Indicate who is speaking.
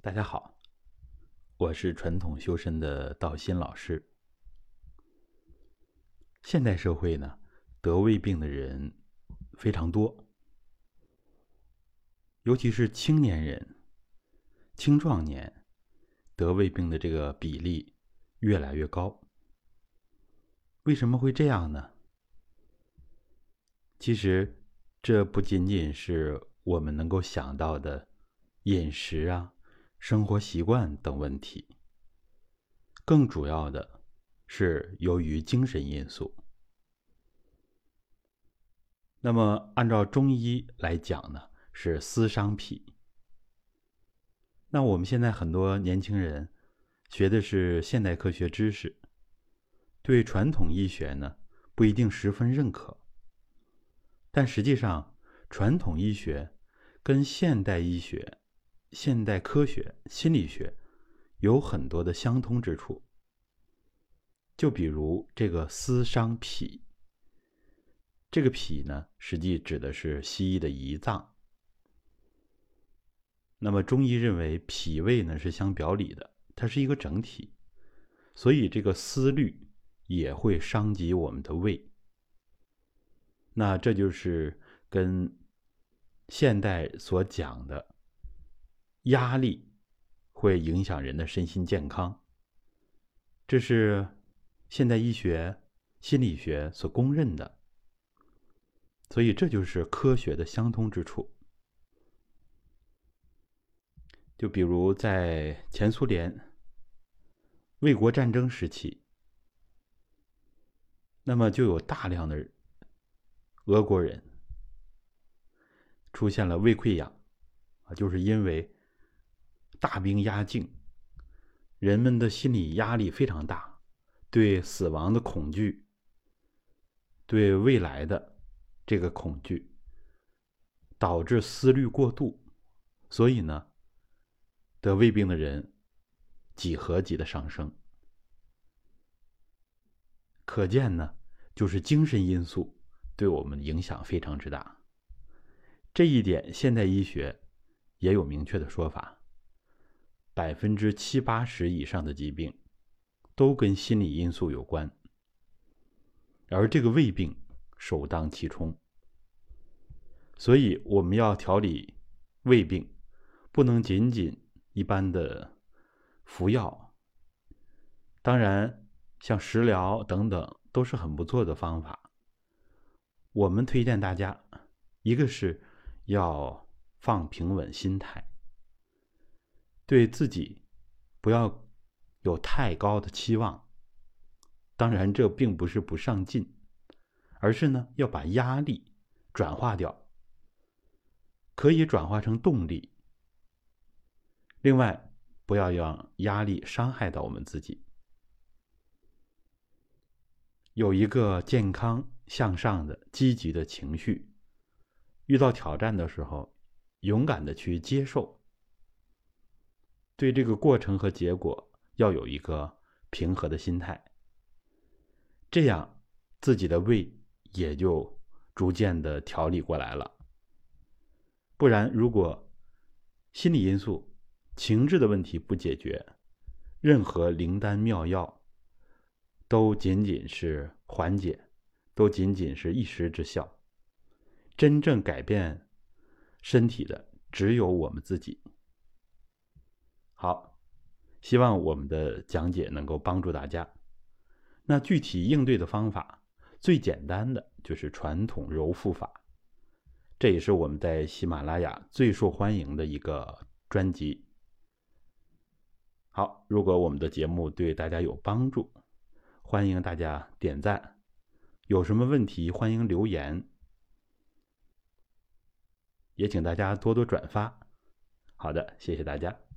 Speaker 1: 大家好，我是传统修身的道心老师。现代社会呢，得胃病的人非常多，尤其是青年人、青壮年得胃病的这个比例越来越高。为什么会这样呢？其实，这不仅仅是我们能够想到的饮食啊。生活习惯等问题，更主要的是由于精神因素。那么，按照中医来讲呢，是思伤脾。那我们现在很多年轻人学的是现代科学知识，对传统医学呢不一定十分认可。但实际上，传统医学跟现代医学。现代科学心理学有很多的相通之处，就比如这个思伤脾，这个脾呢，实际指的是西医的胰脏。那么中医认为脾胃呢是相表里的，它是一个整体，所以这个思虑也会伤及我们的胃。那这就是跟现代所讲的。压力会影响人的身心健康，这是现代医学、心理学所公认的，所以这就是科学的相通之处。就比如在前苏联卫国战争时期，那么就有大量的俄国人出现了胃溃疡啊，就是因为。大兵压境，人们的心理压力非常大，对死亡的恐惧，对未来的这个恐惧，导致思虑过度，所以呢，得胃病的人几何级的上升。可见呢，就是精神因素对我们影响非常之大。这一点，现代医学也有明确的说法。百分之七八十以上的疾病，都跟心理因素有关，而这个胃病首当其冲。所以我们要调理胃病，不能仅仅一般的服药。当然，像食疗等等都是很不错的方法。我们推荐大家，一个是要放平稳心态。对自己不要有太高的期望，当然这并不是不上进，而是呢要把压力转化掉，可以转化成动力。另外，不要让压力伤害到我们自己，有一个健康向上的积极的情绪，遇到挑战的时候，勇敢的去接受。对这个过程和结果要有一个平和的心态，这样自己的胃也就逐渐的调理过来了。不然，如果心理因素、情志的问题不解决，任何灵丹妙药都仅仅是缓解，都仅仅是一时之效。真正改变身体的，只有我们自己。好，希望我们的讲解能够帮助大家。那具体应对的方法，最简单的就是传统揉腹法，这也是我们在喜马拉雅最受欢迎的一个专辑。好，如果我们的节目对大家有帮助，欢迎大家点赞。有什么问题，欢迎留言，也请大家多多转发。好的，谢谢大家。